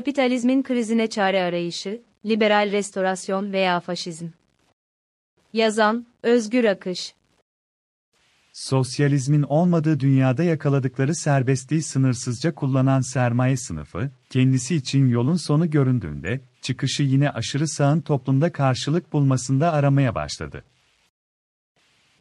Kapitalizmin krizine çare arayışı, liberal restorasyon veya faşizm. Yazan, Özgür Akış Sosyalizmin olmadığı dünyada yakaladıkları serbestliği sınırsızca kullanan sermaye sınıfı, kendisi için yolun sonu göründüğünde, çıkışı yine aşırı sağın toplumda karşılık bulmasında aramaya başladı.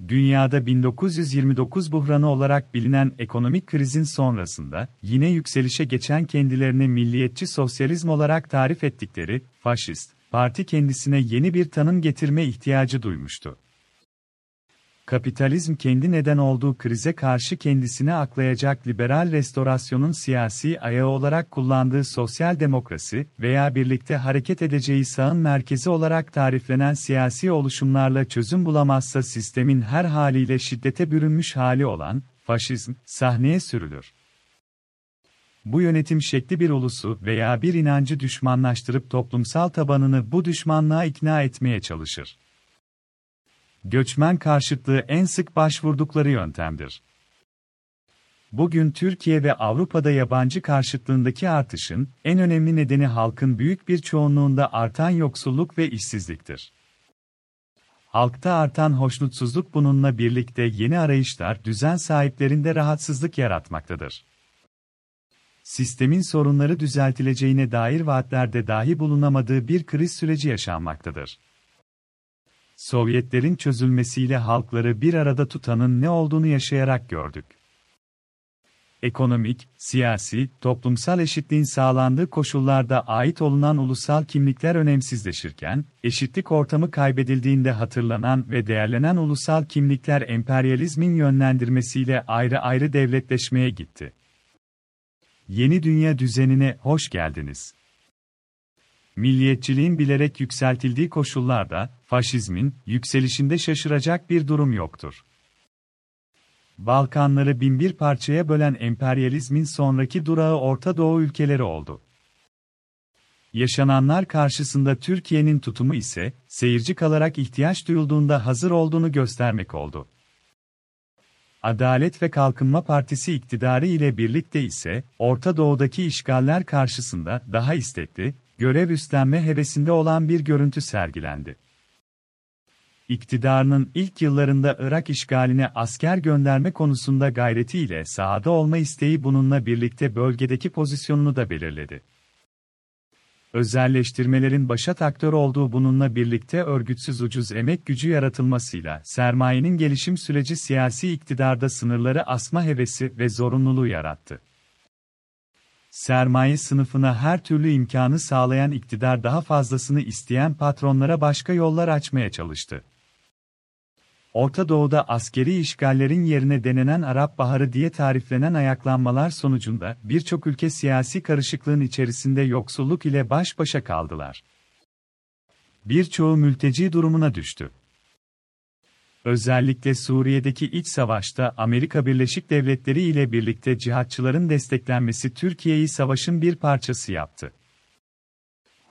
Dünyada 1929 buhranı olarak bilinen ekonomik krizin sonrasında, yine yükselişe geçen kendilerini milliyetçi sosyalizm olarak tarif ettikleri, faşist, parti kendisine yeni bir tanım getirme ihtiyacı duymuştu kapitalizm kendi neden olduğu krize karşı kendisine aklayacak liberal restorasyonun siyasi ayağı olarak kullandığı sosyal demokrasi veya birlikte hareket edeceği sağın merkezi olarak tariflenen siyasi oluşumlarla çözüm bulamazsa sistemin her haliyle şiddete bürünmüş hali olan faşizm sahneye sürülür. Bu yönetim şekli bir ulusu veya bir inancı düşmanlaştırıp toplumsal tabanını bu düşmanlığa ikna etmeye çalışır göçmen karşıtlığı en sık başvurdukları yöntemdir. Bugün Türkiye ve Avrupa'da yabancı karşıtlığındaki artışın en önemli nedeni halkın büyük bir çoğunluğunda artan yoksulluk ve işsizliktir. Halkta artan hoşnutsuzluk bununla birlikte yeni arayışlar düzen sahiplerinde rahatsızlık yaratmaktadır. Sistemin sorunları düzeltileceğine dair vaatlerde dahi bulunamadığı bir kriz süreci yaşanmaktadır. Sovyetlerin çözülmesiyle halkları bir arada tutanın ne olduğunu yaşayarak gördük. Ekonomik, siyasi, toplumsal eşitliğin sağlandığı koşullarda ait olunan ulusal kimlikler önemsizleşirken, eşitlik ortamı kaybedildiğinde hatırlanan ve değerlenen ulusal kimlikler emperyalizmin yönlendirmesiyle ayrı ayrı devletleşmeye gitti. Yeni dünya düzenine hoş geldiniz milliyetçiliğin bilerek yükseltildiği koşullarda, faşizmin, yükselişinde şaşıracak bir durum yoktur. Balkanları binbir parçaya bölen emperyalizmin sonraki durağı Orta Doğu ülkeleri oldu. Yaşananlar karşısında Türkiye'nin tutumu ise, seyirci kalarak ihtiyaç duyulduğunda hazır olduğunu göstermek oldu. Adalet ve Kalkınma Partisi iktidarı ile birlikte ise, Orta Doğu'daki işgaller karşısında daha istekli, görev üstlenme hevesinde olan bir görüntü sergilendi. İktidarının ilk yıllarında Irak işgaline asker gönderme konusunda gayretiyle sahada olma isteği bununla birlikte bölgedeki pozisyonunu da belirledi. Özelleştirmelerin başat aktör olduğu bununla birlikte örgütsüz ucuz emek gücü yaratılmasıyla sermayenin gelişim süreci siyasi iktidarda sınırları asma hevesi ve zorunluluğu yarattı sermaye sınıfına her türlü imkanı sağlayan iktidar daha fazlasını isteyen patronlara başka yollar açmaya çalıştı. Orta Doğu'da askeri işgallerin yerine denenen Arap Baharı diye tariflenen ayaklanmalar sonucunda birçok ülke siyasi karışıklığın içerisinde yoksulluk ile baş başa kaldılar. Birçoğu mülteci durumuna düştü. Özellikle Suriye'deki iç savaşta Amerika Birleşik Devletleri ile birlikte cihatçıların desteklenmesi Türkiye'yi savaşın bir parçası yaptı.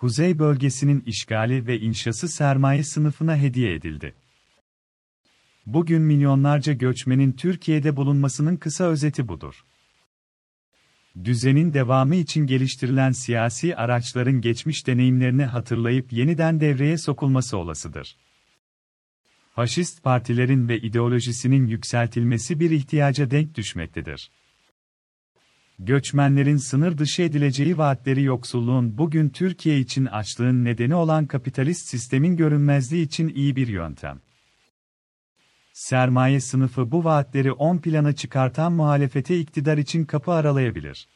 Kuzey bölgesinin işgali ve inşası sermaye sınıfına hediye edildi. Bugün milyonlarca göçmenin Türkiye'de bulunmasının kısa özeti budur. Düzenin devamı için geliştirilen siyasi araçların geçmiş deneyimlerini hatırlayıp yeniden devreye sokulması olasıdır faşist partilerin ve ideolojisinin yükseltilmesi bir ihtiyaca denk düşmektedir. Göçmenlerin sınır dışı edileceği vaatleri yoksulluğun bugün Türkiye için açlığın nedeni olan kapitalist sistemin görünmezliği için iyi bir yöntem. Sermaye sınıfı bu vaatleri on plana çıkartan muhalefete iktidar için kapı aralayabilir.